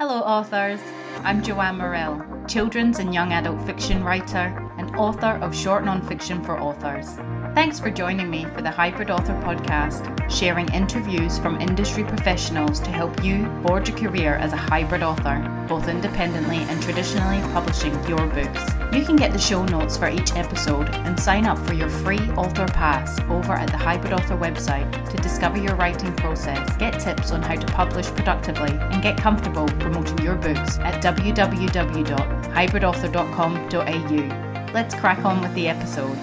Hello, authors. I'm Joanne Morell, children's and young adult fiction writer and author of short non-fiction for authors. Thanks for joining me for the Hybrid Author podcast, sharing interviews from industry professionals to help you forge a career as a hybrid author, both independently and traditionally publishing your books. You can get the show notes for each episode and sign up for your free author pass over at the Hybrid Author website to discover your writing process, get tips on how to publish productively, and get comfortable promoting your books at www.hybridauthor.com.au. Let's crack on with the episode.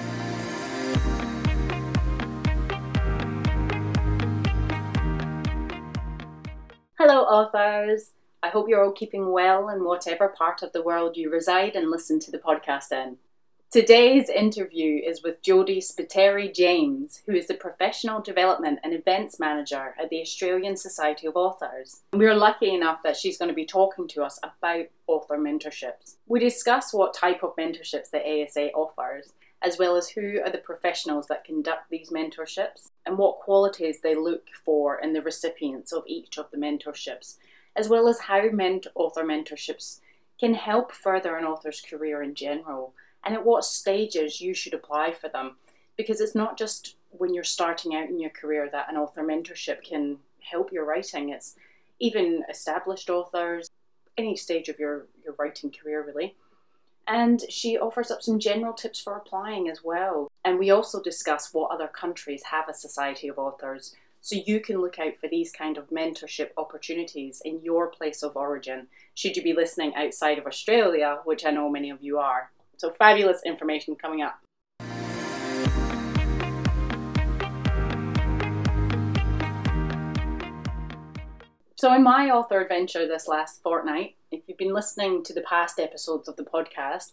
Authors. I hope you're all keeping well in whatever part of the world you reside and listen to the podcast in. Today's interview is with Jodie Spiteri James, who is the Professional Development and Events Manager at the Australian Society of Authors. We're lucky enough that she's going to be talking to us about author mentorships. We discuss what type of mentorships the ASA offers as well as who are the professionals that conduct these mentorships and what qualities they look for in the recipients of each of the mentorships, as well as how ment- author mentorships can help further an author's career in general and at what stages you should apply for them. Because it's not just when you're starting out in your career that an author mentorship can help your writing, it's even established authors, any stage of your, your writing career, really. And she offers up some general tips for applying as well. And we also discuss what other countries have a society of authors so you can look out for these kind of mentorship opportunities in your place of origin should you be listening outside of Australia, which I know many of you are. So fabulous information coming up. So, in my author adventure this last fortnight, if you've been listening to the past episodes of the podcast,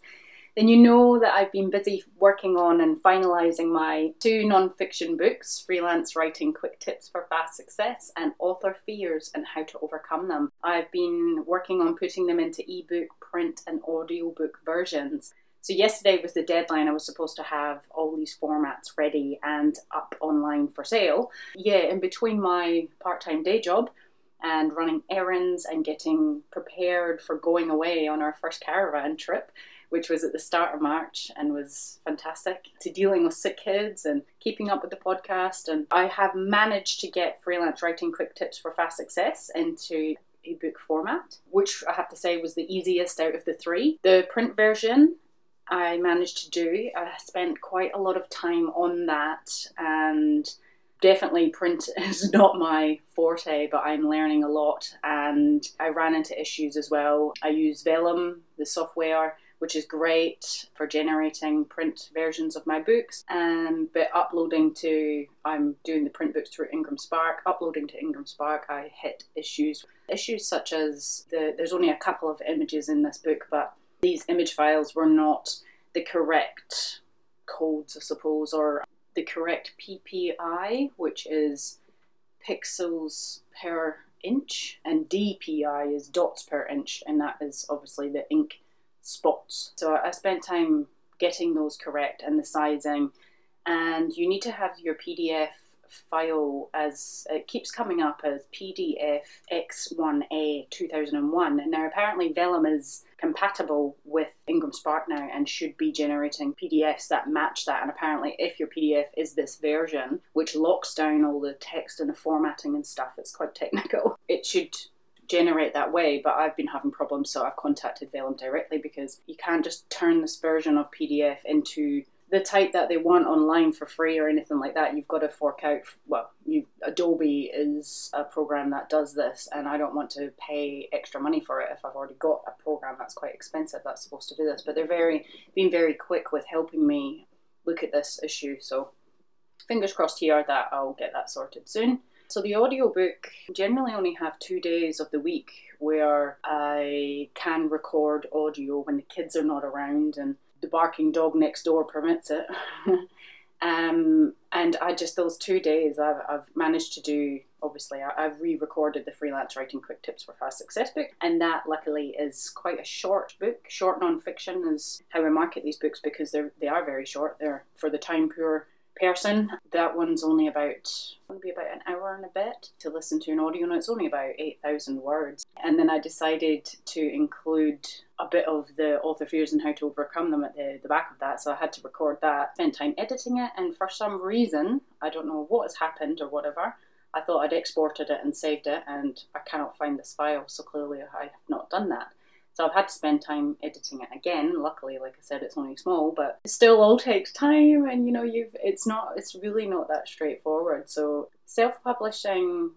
then you know that I've been busy working on and finalising my two non-fiction books, Freelance Writing Quick Tips for Fast Success and Author Fears and How to Overcome Them. I've been working on putting them into ebook, print, and audiobook versions. So, yesterday was the deadline. I was supposed to have all these formats ready and up online for sale. Yeah, in between my part time day job, and running errands and getting prepared for going away on our first caravan trip, which was at the start of March and was fantastic, to dealing with sick kids and keeping up with the podcast. And I have managed to get freelance writing quick tips for fast success into ebook format, which I have to say was the easiest out of the three. The print version I managed to do. I spent quite a lot of time on that and definitely print is not my forte, but I'm learning a lot and I ran into issues as well. I use Vellum, the software, which is great for generating print versions of my books. Um, but uploading to, I'm doing the print books through Ingram Spark. Uploading to Ingram Spark, I hit issues. Issues such as the, there's only a couple of images in this book, but these image files were not the correct codes, I suppose, or the correct PPI, which is pixels per inch, and DPI is dots per inch, and that is obviously the ink spots. So I spent time getting those correct and the sizing, and you need to have your PDF file as it keeps coming up as PDF X1A 2001. And now apparently Vellum is compatible with Ingram Spark now and should be generating PDFs that match that. And apparently, if your PDF is this version, which locks down all the text and the formatting and stuff, it's quite technical, it should generate that way but i've been having problems so i've contacted vellum directly because you can't just turn this version of pdf into the type that they want online for free or anything like that. You've got to fork out. Well, you, Adobe is a program that does this, and I don't want to pay extra money for it if I've already got a program that's quite expensive that's supposed to do this. But they're very being very quick with helping me look at this issue. So fingers crossed here that I'll get that sorted soon. So the audiobook generally only have two days of the week where I can record audio when the kids are not around and the barking dog next door permits it. um, and I just those two days I've, I've managed to do. Obviously, I, have re-recorded the freelance writing quick tips for fast success book, and that luckily is quite a short book. Short non-fiction is how I market these books because they're they are very short. They're for the time poor person. That one's only about be about an hour and a bit to listen to an audio, and it's only about eight thousand words. And then I decided to include a bit of the author fears and how to overcome them at the, the back of that. So I had to record that, spent time editing it, and for some reason, I don't know what has happened or whatever. I thought I'd exported it and saved it, and I cannot find this file, so clearly I have not done that. So I've had to spend time editing it again. Luckily, like I said, it's only small, but it still all takes time, and you know, you've it's not it's really not that straightforward. So self-publishing,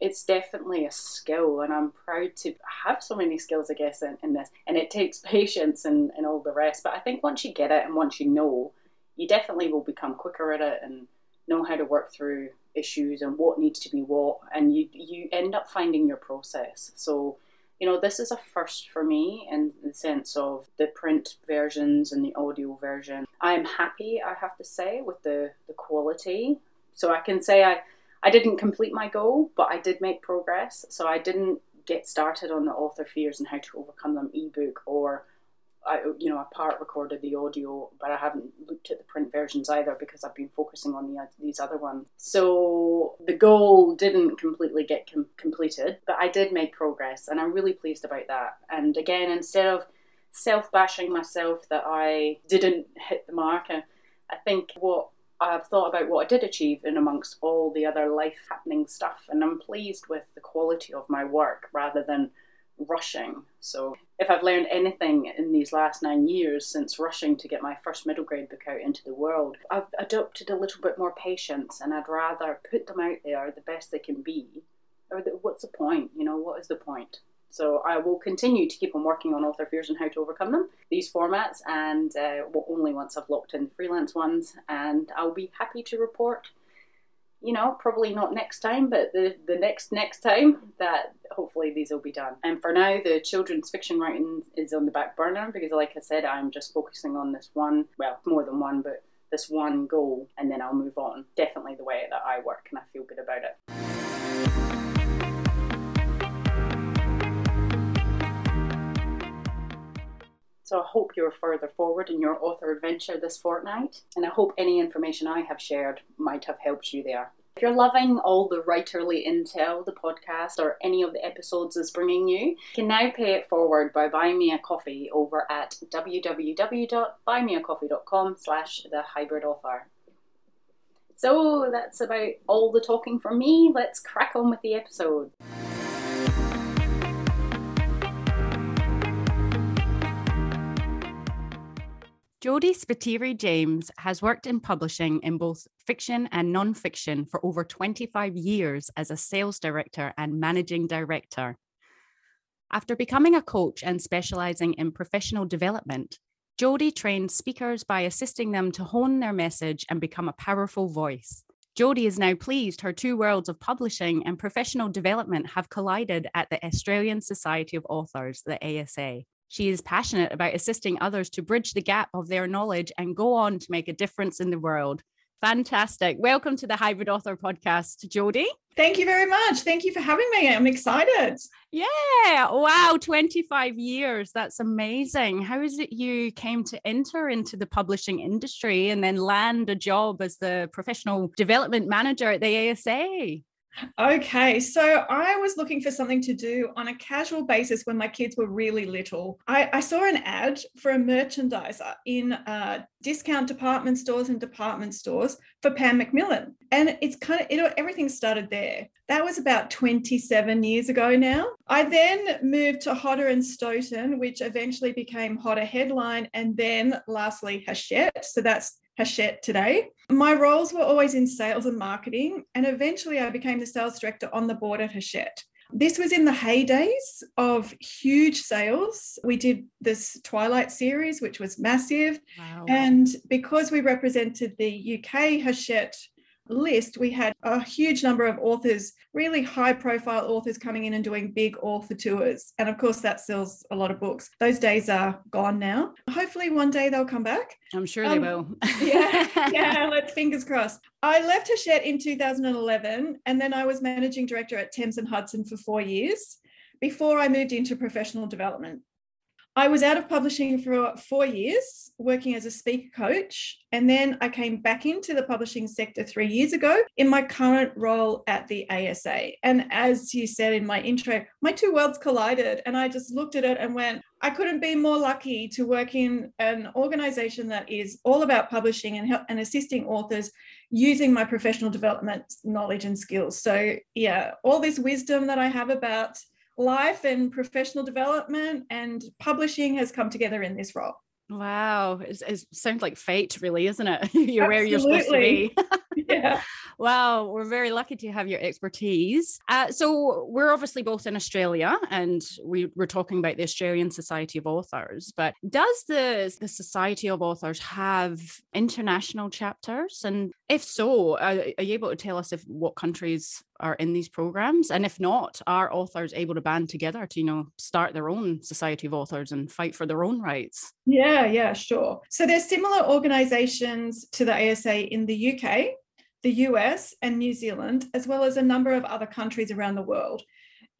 it's definitely a skill, and I'm proud to have so many skills, I guess, in, in this. And it takes patience and, and all the rest. But I think once you get it and once you know, you definitely will become quicker at it and know how to work through issues and what needs to be what, and you you end up finding your process. So you know, this is a first for me in the sense of the print versions and the audio version. I'm happy, I have to say, with the, the quality. So I can say I, I didn't complete my goal, but I did make progress. So I didn't get started on the author fears and how to overcome them ebook or I, you know, I part recorded the audio, but I haven't looked at the print versions either because I've been focusing on the, these other ones. So the goal didn't completely get com- completed, but I did make progress, and I'm really pleased about that. And again, instead of self bashing myself that I didn't hit the mark, I, I think what I've thought about what I did achieve in amongst all the other life happening stuff, and I'm pleased with the quality of my work rather than rushing. So, if I've learned anything in these last nine years since rushing to get my first middle grade book out into the world, I've adopted a little bit more patience and I'd rather put them out there the best they can be. Or the, what's the point? You know, what is the point? So I will continue to keep on working on author fears and how to overcome them, these formats, and uh, only once I've locked in freelance ones. And I'll be happy to report you know, probably not next time, but the, the next next time that hopefully these will be done. And for now, the children's fiction writing is on the back burner because, like I said, I'm just focusing on this one, well, more than one, but this one goal, and then I'll move on. Definitely the way that I work, and I feel good about it. So I hope you're further forward in your author adventure this fortnight, and I hope any information I have shared might have helped you there. If you're loving all the writerly intel the podcast or any of the episodes is bringing you, you can now pay it forward by buying me a coffee over at www.buymeacoffee.com slash the hybrid author. So that's about all the talking from me. Let's crack on with the episode. Jodie Spiteri James has worked in publishing in both fiction and non-fiction for over 25 years as a sales director and managing director. After becoming a coach and specializing in professional development, Jodie trains speakers by assisting them to hone their message and become a powerful voice. Jodie is now pleased her two worlds of publishing and professional development have collided at the Australian Society of Authors, the ASA. She is passionate about assisting others to bridge the gap of their knowledge and go on to make a difference in the world. Fantastic. Welcome to the Hybrid Author Podcast, Jodie. Thank you very much. Thank you for having me. I'm excited. Yeah. Wow. 25 years. That's amazing. How is it you came to enter into the publishing industry and then land a job as the professional development manager at the ASA? Okay, so I was looking for something to do on a casual basis when my kids were really little. I, I saw an ad for a merchandiser in uh, discount department stores and department stores for Pan Macmillan, and it's kind of it, everything started there. That was about 27 years ago now. I then moved to Hodder and Stoughton, which eventually became Hodder Headline, and then lastly Hachette. So that's Hachette today. My roles were always in sales and marketing, and eventually I became the sales director on the board at Hachette. This was in the heydays of huge sales. We did this Twilight series, which was massive. Wow. And because we represented the UK Hachette list, we had a huge number of authors, really high profile authors coming in and doing big author tours. And of course, that sells a lot of books. Those days are gone now. Hopefully, one day they'll come back. I'm sure um, they will. yeah, yeah, let's fingers crossed. I left Hachette in 2011, and then I was managing director at Thames and Hudson for four years before I moved into professional development. I was out of publishing for four years, working as a speaker coach. And then I came back into the publishing sector three years ago in my current role at the ASA. And as you said in my intro, my two worlds collided. And I just looked at it and went, I couldn't be more lucky to work in an organization that is all about publishing and, help, and assisting authors using my professional development knowledge and skills. So, yeah, all this wisdom that I have about life and professional development and publishing has come together in this role. Wow, it, it sounds like fate, really, isn't it? you're Absolutely. where you're supposed to be. yeah. Wow, we're very lucky to have your expertise. Uh, so we're obviously both in Australia, and we were talking about the Australian Society of Authors. But does the the Society of Authors have international chapters? And if so, are, are you able to tell us if what countries are in these programs? And if not, are authors able to band together to you know start their own Society of Authors and fight for their own rights? Yeah, yeah, sure. So there's similar organisations to the ASA in the UK the US and New Zealand, as well as a number of other countries around the world.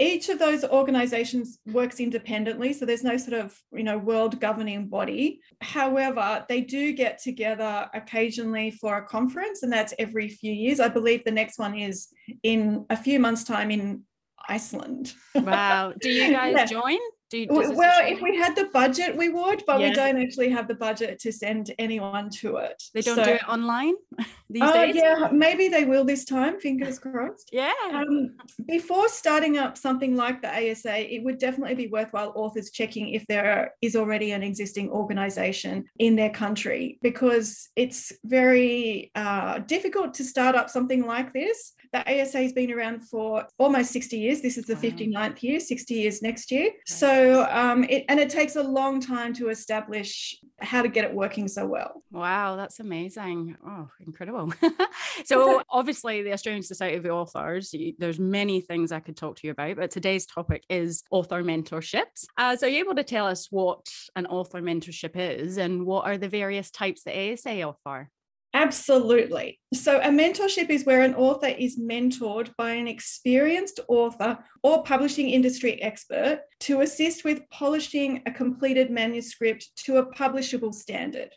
Each of those organizations works independently, so there's no sort of you know world governing body. However, they do get together occasionally for a conference, and that's every few years. I believe the next one is in a few months' time in Iceland. Wow. Do you guys yeah. join? Do, well, if we had the budget, we would, but yeah. we don't actually have the budget to send anyone to it. They don't so, do it online these days. oh, days. yeah, maybe they will this time. Fingers crossed. yeah. Um, before starting up something like the ASA, it would definitely be worthwhile authors checking if there is already an existing organisation in their country because it's very uh, difficult to start up something like this. The ASA has been around for almost 60 years. This is the wow. 59th year, 60 years next year. So so um, it, and it takes a long time to establish how to get it working so well. Wow, that's amazing. Oh, incredible. so obviously the Australian Society of Authors, there's many things I could talk to you about, but today's topic is author mentorships. Uh, so are you able to tell us what an author mentorship is and what are the various types that ASA offer? Absolutely. So, a mentorship is where an author is mentored by an experienced author or publishing industry expert to assist with polishing a completed manuscript to a publishable standard.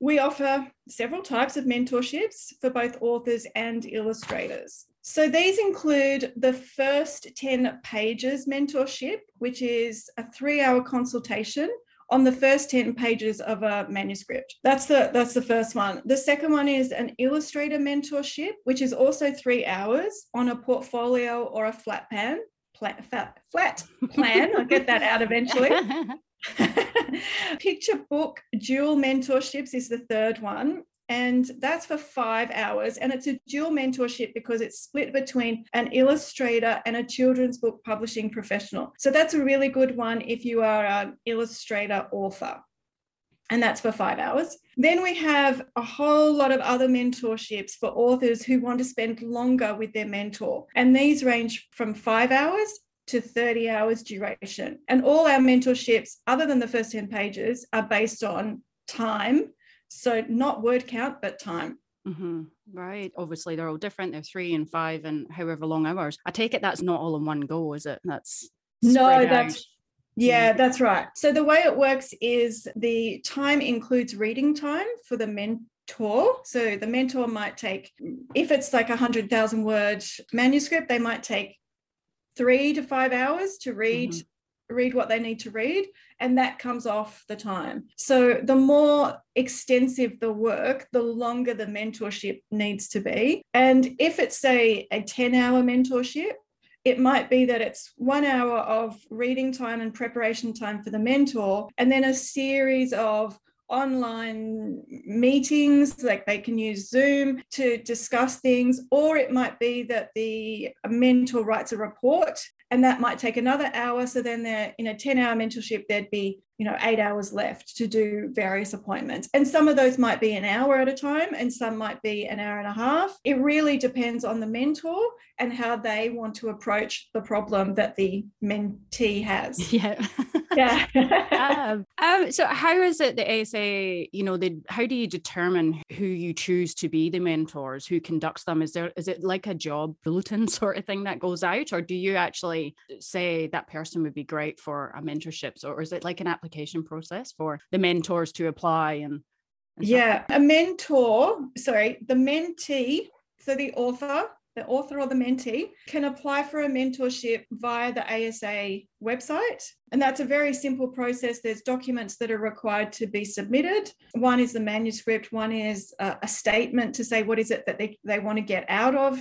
We offer several types of mentorships for both authors and illustrators. So, these include the first 10 pages mentorship, which is a three hour consultation on the first 10 pages of a manuscript. That's the that's the first one. The second one is an illustrator mentorship, which is also three hours on a portfolio or a flat pan. Flat, flat, flat plan. I'll get that out eventually. Picture book dual mentorships is the third one and that's for five hours. And it's a dual mentorship because it's split between an illustrator and a children's book publishing professional. So that's a really good one if you are an illustrator author. And that's for five hours. Then we have a whole lot of other mentorships for authors who want to spend longer with their mentor. And these range from five hours to 30 hours duration. And all our mentorships, other than the first 10 pages, are based on time so not word count, but time. Mm-hmm. Right. Obviously, they're all different. They're three and five and however long hours. I take it that's not all in one go, is it? That's no, that's yeah, that's right. So the way it works is the time includes reading time for the mentor. So the mentor might take, if it's like a hundred thousand word manuscript, they might take three to five hours to read mm-hmm read what they need to read and that comes off the time. So the more extensive the work the longer the mentorship needs to be. And if it's say a 10 hour mentorship it might be that it's one hour of reading time and preparation time for the mentor and then a series of online meetings, like they can use Zoom to discuss things, or it might be that the mentor writes a report and that might take another hour. So then they're in a 10 hour mentorship, there'd be, you know, eight hours left to do various appointments. And some of those might be an hour at a time and some might be an hour and a half. It really depends on the mentor and how they want to approach the problem that the mentee has. Yeah. yeah. um, um, so how is it the ASA, you know, the, how do you determine who you choose to be the mentors, who conducts them? Is there, is it like a job bulletin sort of thing that goes out? Or do you actually say that person would be great for a mentorship? Or is it like an application process for the mentors to apply and, and yeah, a mentor, sorry, the mentee, so the author the author or the mentee can apply for a mentorship via the ASA website. And that's a very simple process. There's documents that are required to be submitted. One is the manuscript, one is a, a statement to say what is it that they, they want to get out of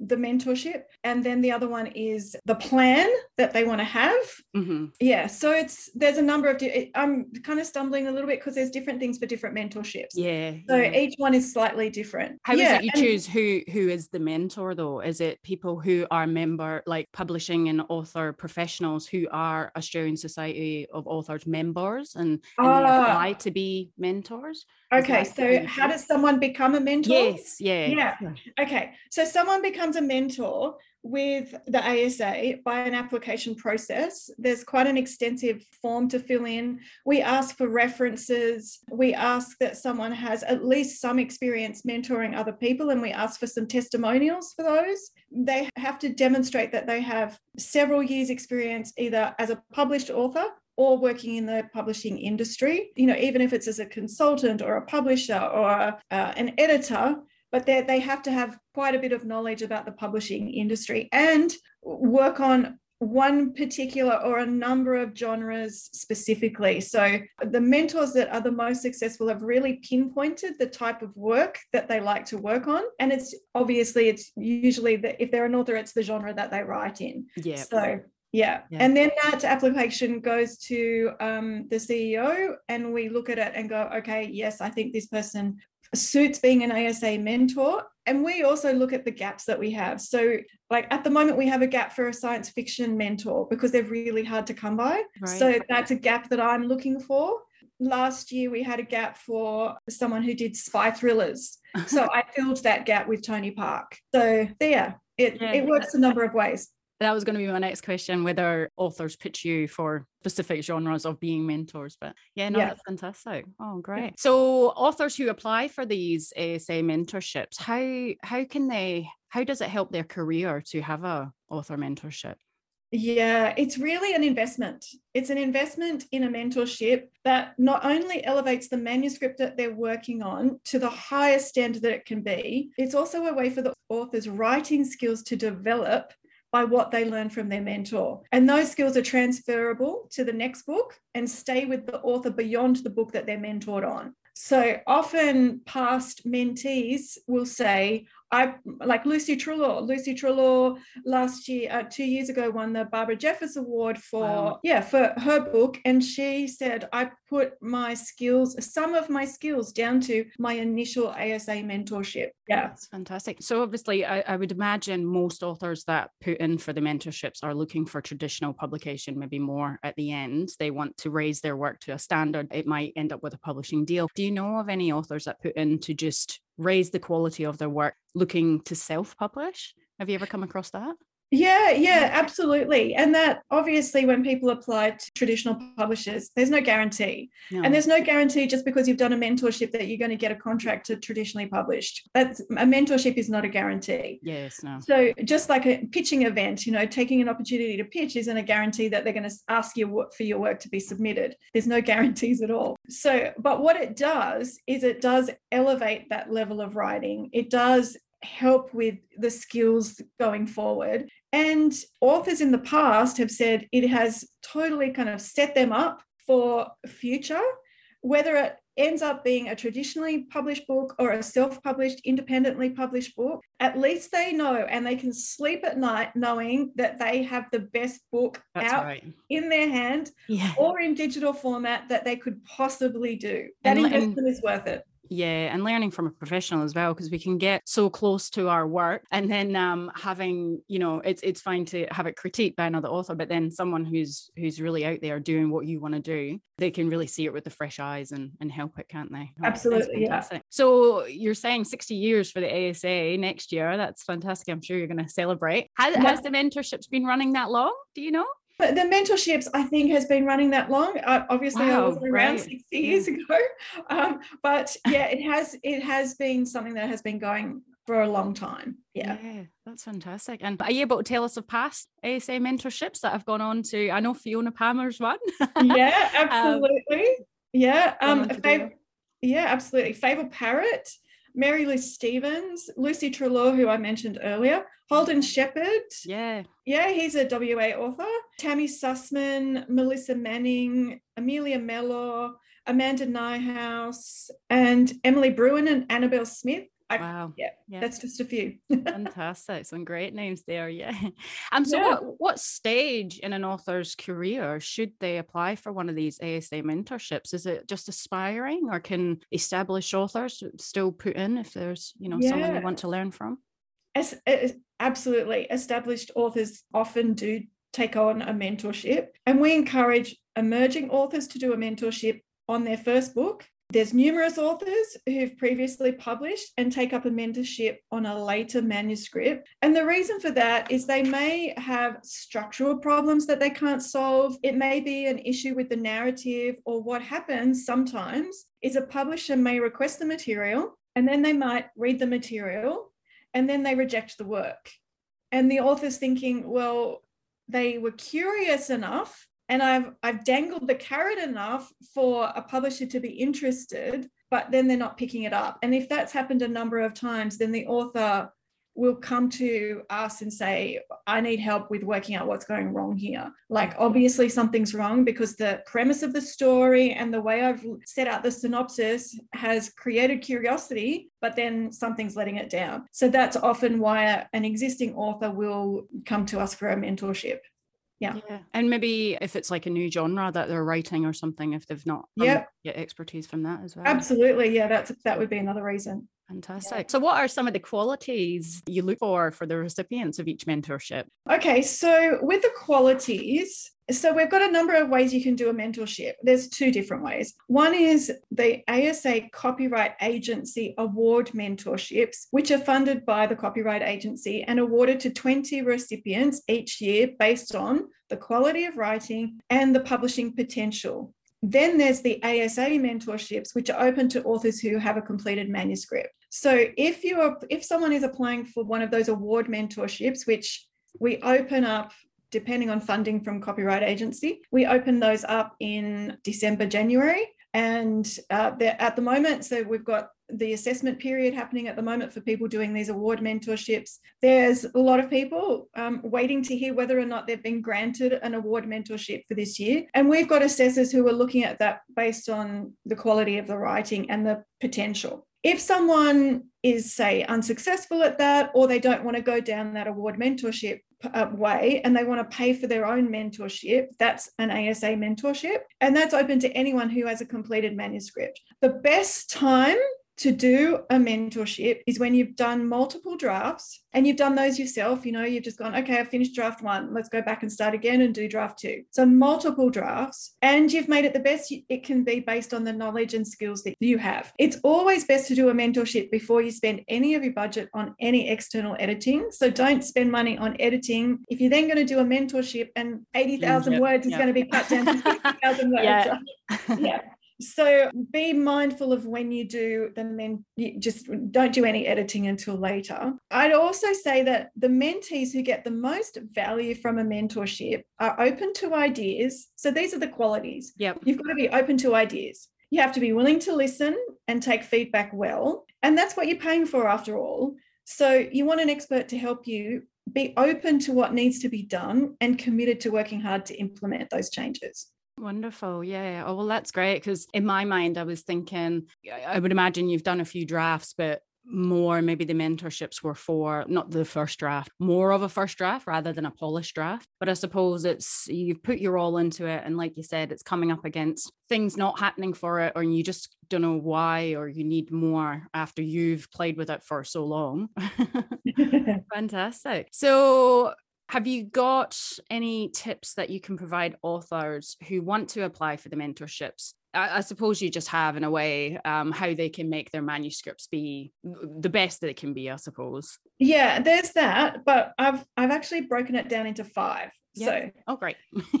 the mentorship. And then the other one is the plan that they want to have. Mm-hmm. yeah so it's there's a number of i'm kind of stumbling a little bit because there's different things for different mentorships. Yeah so yeah. each one is slightly different. How yeah, is it you choose who who is the mentor though? Is it people who are member like publishing and author professionals who are australian society of authors members and, and uh, apply to be mentors okay so how does someone become a mentor yes yeah yeah okay so someone becomes becomes a mentor with the ASA by an application process. There's quite an extensive form to fill in. We ask for references. We ask that someone has at least some experience mentoring other people, and we ask for some testimonials for those. They have to demonstrate that they have several years' experience either as a published author or working in the publishing industry, you know, even if it's as a consultant or a publisher or uh, an editor, but they have to have quite a bit of knowledge about the publishing industry and work on one particular or a number of genres specifically. So the mentors that are the most successful have really pinpointed the type of work that they like to work on. And it's obviously it's usually that if they're an author, it's the genre that they write in. Yeah. So yeah. yeah. And then that application goes to um, the CEO, and we look at it and go, okay, yes, I think this person suits being an ASA mentor. And we also look at the gaps that we have. So, like at the moment, we have a gap for a science fiction mentor because they're really hard to come by. Right. So, that's a gap that I'm looking for. Last year, we had a gap for someone who did spy thrillers. so, I filled that gap with Tony Park. So, there, it, yeah. it works a number of ways that was going to be my next question whether authors pitch you for specific genres of being mentors but yeah no yeah. that's fantastic oh great yeah. so authors who apply for these asa mentorships how how can they how does it help their career to have a author mentorship yeah, it's really an investment. It's an investment in a mentorship that not only elevates the manuscript that they're working on to the highest standard that it can be, it's also a way for the author's writing skills to develop by what they learn from their mentor. And those skills are transferable to the next book and stay with the author beyond the book that they're mentored on. So often past mentees will say, I like Lucy Treloar. Lucy Treloar last year, uh, two years ago, won the Barbara Jefferis Award for wow. yeah for her book, and she said I put my skills, some of my skills, down to my initial ASA mentorship. Yeah, that's fantastic. So obviously, I, I would imagine most authors that put in for the mentorships are looking for traditional publication, maybe more at the end. They want to raise their work to a standard. It might end up with a publishing deal. Do you know of any authors that put in to just raise the quality of their work looking to self publish. Have you ever come across that? Yeah, yeah, mm. absolutely. And that obviously, when people apply to traditional publishers, there's no guarantee. No. And there's no guarantee just because you've done a mentorship that you're going to get a contract to traditionally published. That's a mentorship is not a guarantee. Yes, no. So just like a pitching event, you know, taking an opportunity to pitch isn't a guarantee that they're going to ask you for your work to be submitted. There's no guarantees at all. So, but what it does is it does elevate that level of writing. It does help with the skills going forward. And authors in the past have said it has totally kind of set them up for future, whether it ends up being a traditionally published book or a self published, independently published book, at least they know and they can sleep at night knowing that they have the best book That's out right. in their hand yeah. or in digital format that they could possibly do. That and, investment and, is worth it yeah and learning from a professional as well because we can get so close to our work and then um having you know it's it's fine to have it critiqued by another author but then someone who's who's really out there doing what you want to do they can really see it with the fresh eyes and and help it can't they oh, absolutely yeah. so you're saying 60 years for the asa next year that's fantastic i'm sure you're going to celebrate has, yeah. has the mentorships been running that long do you know But the mentorships, I think, has been running that long. Uh, obviously, Wow, I was around right. 60 years ago, um, but yeah, it has it has been something that has been going for a long time. Yeah. that's fantastic. And are you able to tell us of past ASA mentorships that have gone on to? I know Fiona Palmer's one. yeah, absolutely. yeah. Um, on to do Fav- yeah, absolutely. Favel Parrett, Mary Lou Stephens, Lucy Treloar, who I mentioned earlier, Holden Sheppard. yeah. Yeah, he's a WA author. Tammy Sussman, Melissa Manning, Amelia Mellor, Amanda Niehaus, and Emily Brewin and Annabel Smith. I, Wow. yeah, Yeah. That's just a few. Fantastic. Some great names there. Yeah. Um, so Yeah. what, what stage in an author's career should they apply for one of these ASA mentorships? Is it just aspiring or can established authors still put in if there's, you know, someone they want to learn from? As, as- absolutely. Established authors often do take on a mentorship, and we encourage emerging authors to do a mentorship on their first book. There's numerous authors who've previously published and take up a mentorship on a later manuscript. And the reason for that is they may have structural problems that they can't solve. It may be an issue with the narrative, or what happens sometimes is a publisher may request the material and then they might read the material and then they reject the work. And the author's thinking, well, they were curious enough and I've I've dangled the carrot enough for a publisher to be interested, but then they're not picking it up. And if that's happened a number of times, then the author will come to us and say, I need help with working out what's going wrong here. Like, obviously, something's wrong because the premise of the story and the way I've set out the synopsis has created curiosity, but then something's letting it down. So, that's often why an existing author will come to us for a mentorship. Yeah. And maybe if it's like a new genre that they're writing or something, if they've not um, Yep. get expertise from that as well. Absolutely. Yeah, that's that would be another reason. Fantastic. So, what are some of the qualities you look for for the recipients of each mentorship? Okay, so with the qualities, so we've got a number of ways you can do a mentorship. There's two different ways. One is the ASA Copyright Agency Award mentorships, which are funded by the Copyright Agency and awarded to 20 recipients each year based on the quality of writing and the publishing potential. Then there's the ASA mentorships, which are open to authors who have a completed manuscript. So if you are if someone is applying for one of those award mentorships, which we open up depending on funding from copyright agency we open those up in december january and uh, at the moment so we've got the assessment period happening at the moment for people doing these award mentorships. There's a lot of people um, waiting to hear whether or not they've been granted an award mentorship for this year. And we've got assessors who are looking at that based on the quality of the writing and the potential. If someone is say unsuccessful at that or they don't want to go down that award mentorship uh, way and they want to pay for their own mentorship. That's an asa mentorship and that's open to anyone who has a completed manuscript. The best time to do a mentorship is when you've done multiple drafts and you've done those yourself. You know, you've just gone, okay, I've finished draft one. Let's go back and start again and do draft two. So, multiple drafts, and you've made it the best it can be based on the knowledge and skills that you have. It's always best to do a mentorship before you spend any of your budget on any external editing. So, don't spend money on editing. If you're then going to do a mentorship and 80,000 mm, Yep, words is yep. going to be cut down to 50,000 words. Yeah. yeah. So be mindful of when you do the men, you just don't do any editing until later. I'd also say that the mentees who get the most value from a mentorship are open to ideas. So these are the qualities. Yep. You've got to be open to ideas. You have to be willing to listen and take feedback well. And that's what you're paying for after all. So you want an expert to help you be open to what needs to be done and committed to working hard to implement those changes. Wonderful. Yeah. Oh, well, that's great. Because in my mind, I was thinking, I I would imagine you've done a few drafts, but more maybe the mentorships were for not the first draft, more of a first draft rather than a polished draft. But I suppose it's you've put your all into it. And like you said, it's coming up against things not happening for it, or you just don't know why, or you need more after you've played with it for so long. Fantastic. So, have you got any tips that you can provide authors who want to apply for the mentorships? I, I suppose you just have, in a way, um, how they can make their manuscripts be the best that it can be, I suppose. Yeah, there's that, but I've I've actually broken it down into five. So, oh, great.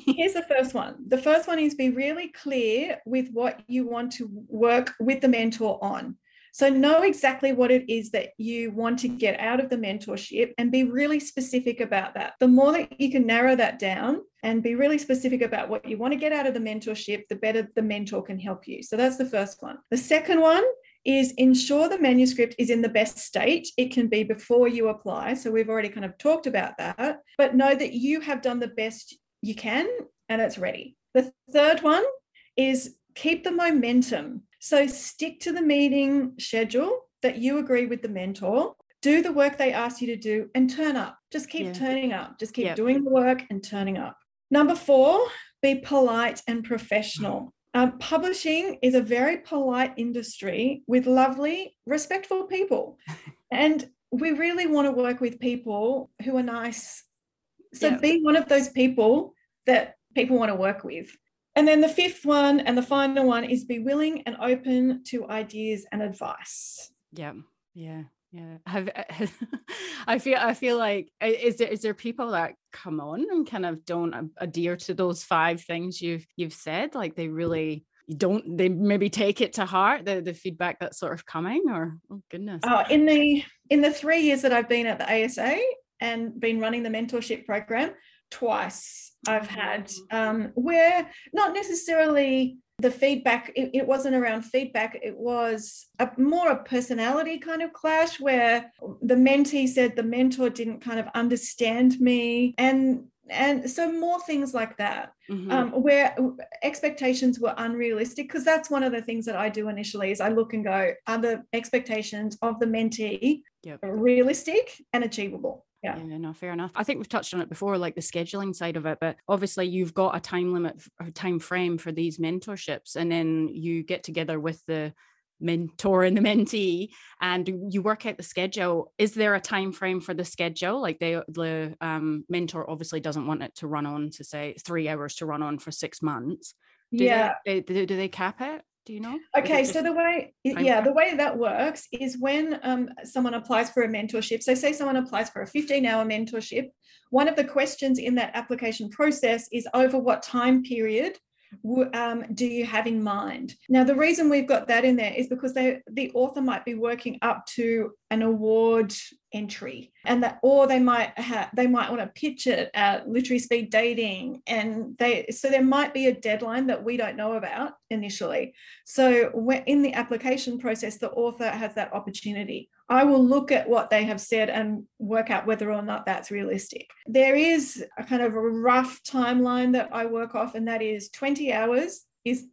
here's the first one. The first one is be really clear with what you want to work with the mentor on. So, know exactly what it is that you want to get out of the mentorship and be really specific about that. The more that you can narrow that down and be really specific about what you want to get out of the mentorship, the better the mentor can help you. So, that's the first one. The second one is ensure the manuscript is in the best state it can be before you apply. So, we've already kind of talked about that, but know that you have done the best you can and it's ready. The third one is keep the momentum so stick to the meeting schedule that you agree with the mentor. Do the work they ask you to do and turn up. Just keep yeah. turning up. Just keep doing the work and turning up. Number four, be polite and professional. Um, publishing is a very polite industry with lovely, respectful people. and we really want to work with people who are nice. So yeah. be one of those people that people want to work with. And then the fifth one and the final one is be willing and open to ideas and advice. Yeah. Yeah. Yeah. Have, I feel I feel like is there is there people that come on and kind of don't adhere to those five things you've you've said? Like they really don't they maybe take it to heart the the feedback that's sort of coming or oh goodness. Oh, in the in the three years that I've been at the ASA and been running the mentorship program, twice I've had mm. um, where not necessarily the feedback it, it, wasn't around feedback it was a more a personality kind of clash where the mentee said the mentor didn't kind of understand me and and so more things like that mm-hmm. um, where expectations were unrealistic because that's one of the things that i do initially is i look and go are the expectations of the mentee yep. realistic and achievable yeah. yeah no fair enough. I think we've touched on it before like the scheduling side of it but obviously you've got a time limit a time frame for these mentorships and then you get together with the mentor and the mentee and you work out the schedule. Is there a time frame for the schedule? Like they the um, mentor obviously doesn't want it to run on to say three hours to run on for six months. Do yeah. they, do, do they cap it do you know? Okay, so the way, yeah, the way that works is when um, someone applies for a mentorship. So, say someone applies for a 15 hour mentorship, one of the questions in that application process is over what time period um, do you have in mind? Now, the reason we've got that in there is because they, the author might be working up to an award entry and that or they might have they might want to pitch it at literary speed dating and they so there might be a deadline that we don't know about initially. So in the application process the author has that opportunity. I will look at what they have said and work out whether or not that's realistic. There is a kind of a rough timeline that i work off and that is 20 hours is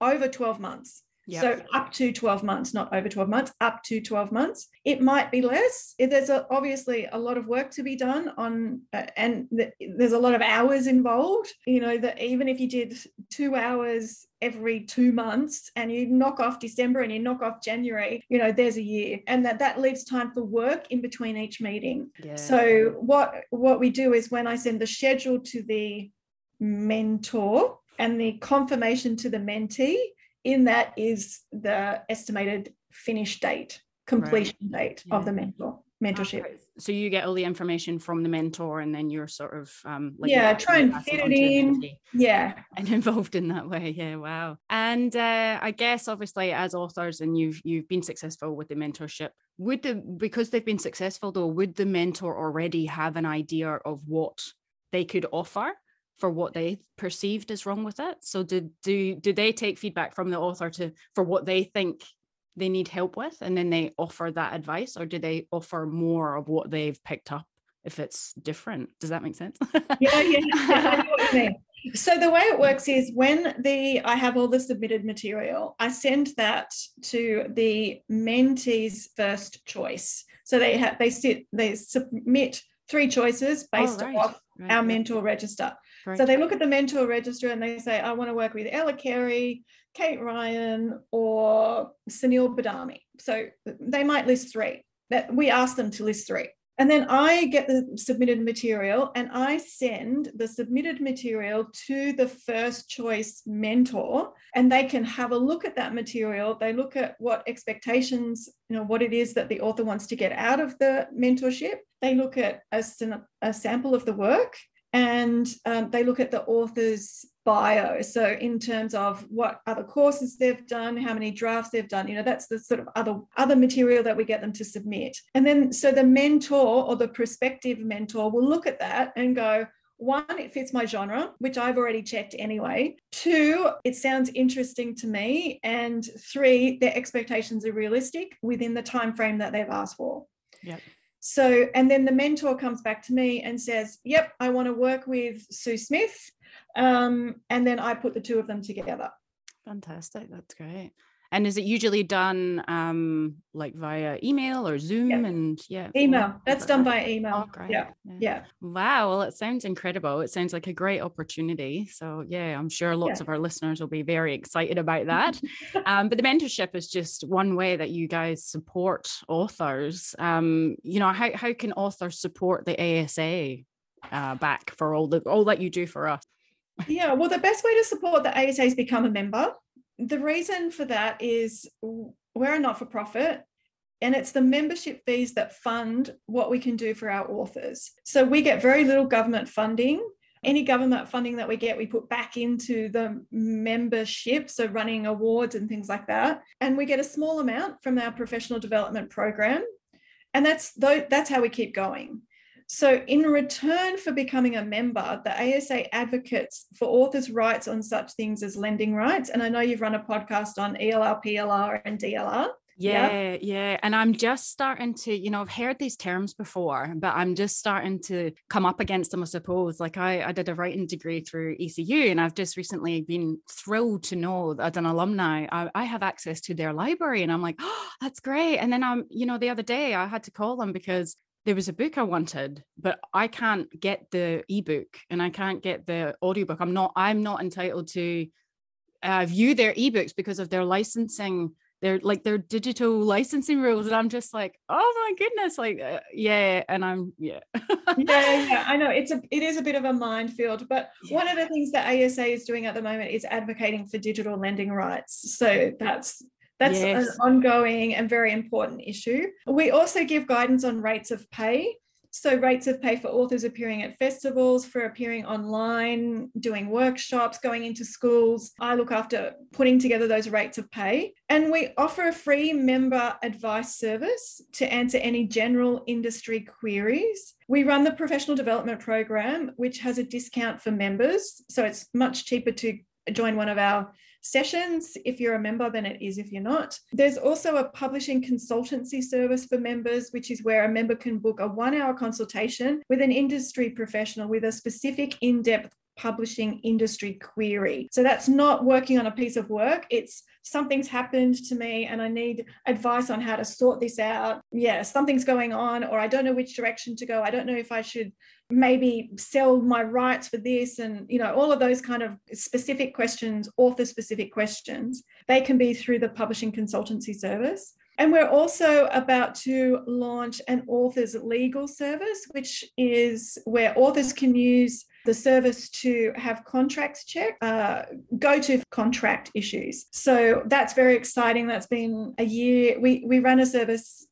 over 12 months Yep. So up to 12 months, not over 12 months, up to 12 months. It might be less. There's a, obviously a lot of work to be done on, uh, and the, there's a lot of hours involved. You know, that even if you did two hours every two months and you knock off December and you knock off January, you know, there's a year. And that that leaves time for work in between each meeting. Yeah. So what what we do is when I send the schedule to the mentor and the confirmation to the mentee, in that is the estimated finish date, completion right. date yeah. of the mentor mentorship. Okay. So you get all the information from the mentor, and then you're sort of um, like yeah, try and fit it in, yeah, and involved in that way. Yeah, wow. And uh, I guess obviously as authors, and you've you've been successful with the mentorship. Would the because they've been successful though, would the mentor already have an idea of what they could offer? For what they perceived is wrong with it. So did do do they take feedback from the author to for what they think they need help with and then they offer that advice or do they offer more of what they've picked up if it's different? Does that make sense? Yeah yeah so the way it works is when the i have all the submitted material i send that to the mentee's first choice. So they have they sit they submit three choices based oh, right. off right. our mentor register so they look at the mentor register and they say, I want to work with Ella Carey, Kate Ryan, or Sunil Badami. So they might list three. That we ask them to list three. And then I get the submitted material and I send the submitted material to the first choice mentor and they can have a look at that material. They look at what expectations, you know, what it is that the author wants to get out of the mentorship. They look at a, a sample of the work and um, they look at the author's bio. So, in terms of what other courses they've done, how many drafts they've done, you know, that's the sort of other other material that we get them to submit. And then, so the mentor or the prospective mentor will look at that and go, one, it fits my genre, which I've already checked anyway. Two, it sounds interesting to me. And three, their expectations are realistic within the time frame that they've asked for. Yep. So, and then the mentor comes back to me and says, Yep, I want to work with Sue Smith. Um, and then I put the two of them together. Fantastic. That's great. And is it usually done um, like via email or Zoom? Yeah. And yeah, email. That's done by email. Oh, great. Yeah. Yeah. Wow. Well, it sounds incredible. It sounds like a great opportunity. So yeah, I'm sure lots Yeah. of our listeners will be very excited about that. um, but the mentorship is just one way that you guys support authors. Um, you know, how how can authors support the ASA uh, back for all the all that you do for us? Yeah, well, the best way to support the ASA is become a member. The reason for that is we're a not for profit, and it's the membership fees that fund what we can do for our authors. So we get very little government funding. Any government funding that we get, we put back into the membership, so running awards and things like that. And we get a small amount from our professional development program. And that's that's how we keep going. So, in return for becoming a member, the ASA advocates for authors' rights on such things as lending rights. And I know you've run a podcast on ELR, PLR, and DLR. Yeah, yeah. And I'm just starting to, you know, I've heard these terms before, but I'm just starting to come up against them, I suppose. Like I, I did a writing degree through ECU, and I've just recently been thrilled to know that as an alumni, I, I have access to their library. And I'm like, oh, that's great. And then I'm, you know, the other day I had to call them because there was a book I wanted, but I can't get the ebook and I can't get the audiobook. I'm not, I'm not entitled to uh, view their ebooks because of their licensing they're like their digital licensing rules and i'm just like oh my goodness like uh, yeah and i'm yeah yeah, yeah, I know it's a it is a bit of a minefield, but one of the things that ASA is doing at the moment is advocating for digital lending rights. So that's that's Yes. an ongoing and very important issue. We also give guidance on rates of pay. So rates of pay for authors appearing at festivals, for appearing online, doing workshops, going into schools. I look after putting together those rates of pay. And we offer a free member advice service to answer any general industry queries. We run the professional development program, which has a discount for members. So it's much cheaper to join one of our sessions if you're a member than it is if you're not. There's also a publishing consultancy service for members, which is where a member can book a one hour consultation with an industry professional with a specific in depth publishing industry query. So that's not working on a piece of work. It's something's happened to me and I need advice on how to sort this out. Yeah, something's going on, or I don't know which direction to go. I don't know if I should maybe sell my rights for this and you know all of those kind of specific questions author specific questions they can be through the publishing consultancy service and we're also about to launch an author's legal service which is where authors can use the service to have contracts checked, uh, go to contract issues. So that's very exciting. That's been a year. We we ran a service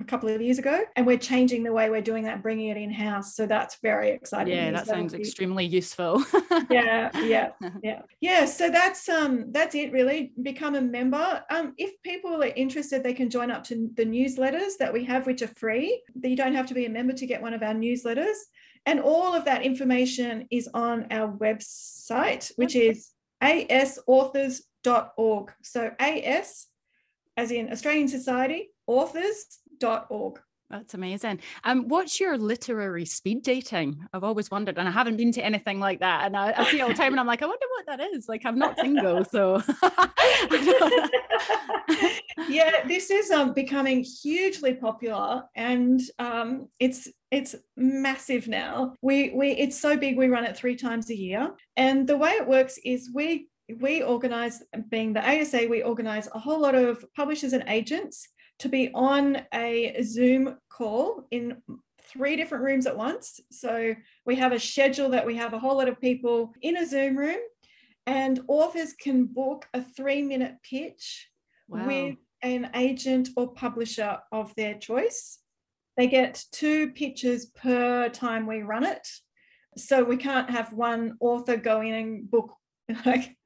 a couple of years ago and we're changing the way we're doing that bringing it in house so that's very exciting yeah that sounds be- extremely useful. Yeah yeah yeah. Yeah so that's um that's it really. Become a member. Um if people are interested they can join up to the newsletters that we have which are free. You don't have to be a member to get one of our newsletters. And all of that information is on our website which is asauthors.org so as as in australian society authors.org that's amazing. Um what's your literary speed dating? I've always wondered and i haven't been to anything like that and i, I see all the time and i'm like i wonder what that is. Like i'm not single so. Yeah, this is um, becoming hugely popular, and um, it's it's massive now. We we it's so big we run it three times a year, and the way it works is we we organize, being the ASA, we organize a whole lot of publishers and agents to be on a Zoom call in three different rooms at once. So we have a schedule that we have a whole lot of people in a Zoom room, and authors can book a three minute pitch wow with an agent or publisher of their choice. They get two pitches per time we run it. So we can't have one author going and book like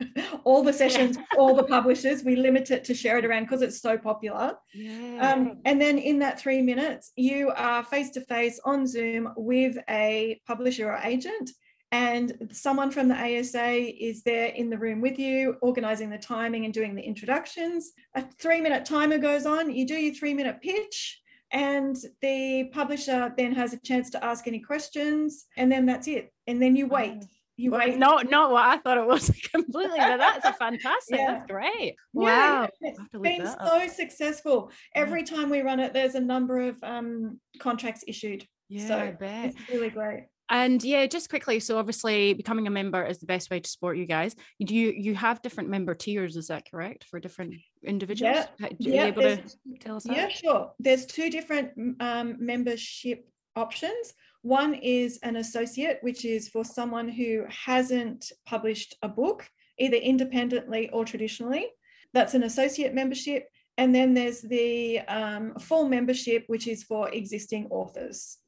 all the sessions, all the publishers. We limit it to share it around because it's so popular. Yeah. Um, and then in that three minutes, you are face to face on Zoom with a publisher or agent and someone from the ASA is there in the room with you, organizing the timing and doing the introductions. A three minute timer goes on, you do your three minute pitch, and the publisher then has a chance to ask any questions, and then that's it. And then you wait. You well, wait. Not not what I thought it was completely, but that's a fantastic. Yeah. That's great. Wow. Yeah, it's been so successful. Every time we run it, there's a number of um, contracts issued. Yeah, so I bet. It's really great. And yeah, just quickly. So obviously, becoming a member is the best way to support you guys. Do you you have different member tiers? Is that correct for different individuals? Yeah, yeah. able to tell us? Yeah, that? sure. There's two different um, membership options. One is an associate, which is for someone who hasn't published a book, either independently or traditionally. That's an associate membership. And then there's the um, full membership, which is for existing authors.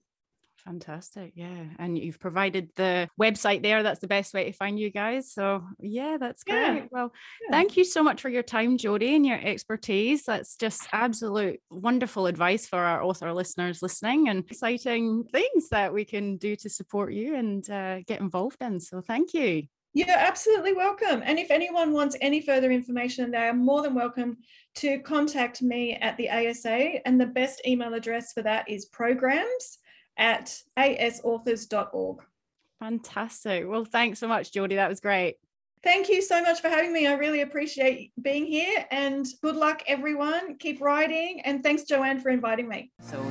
Fantastic. Yeah. And you've provided the website there. That's the best way to find you guys. So, yeah, that's great. Yeah. Well, yeah. thank you so much for your time, Jodie, and your expertise. That's just absolute wonderful advice for our author listeners listening and exciting things that we can do to support you and uh, get involved in. So, thank you. You're absolutely welcome. And if anyone wants any further information, they are more than welcome to contact me at the ASA. And the best email address for that is programs at asauthors.org. Fantastic. Well, thanks so much, Jodie. That was great. Thank you so much for having me. I really appreciate being here and good luck, everyone. Keep writing. And thanks, Joanne, for inviting me. So.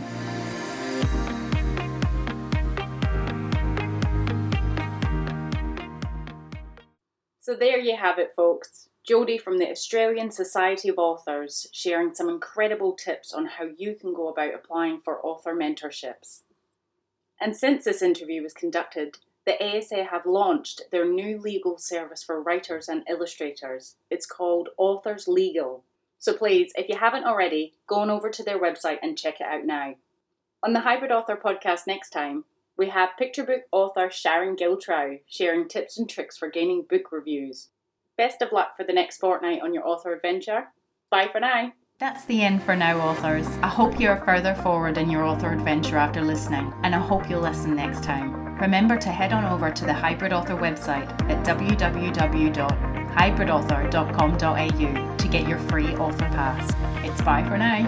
So there you have it, folks. Jodie from the Australian Society of Authors sharing some incredible tips on how you can go about applying for author mentorships. And since this interview was conducted, the ASA have launched their new legal service for writers and illustrators. It's called Authors Legal. So please, if you haven't already, go on over to their website and check it out now. On the Hybrid Author podcast next time, we have picture book author Sharon Giltrow sharing tips and tricks for gaining book reviews. Best of luck for the next fortnight on your author adventure. Bye for now. That's the end for now, authors. I hope you are further forward in your author adventure after listening, and I hope you'll listen next time. Remember to head on over to the Hybrid Author website at www.hybridauthor.com.au to get your free author pass. It's bye for now.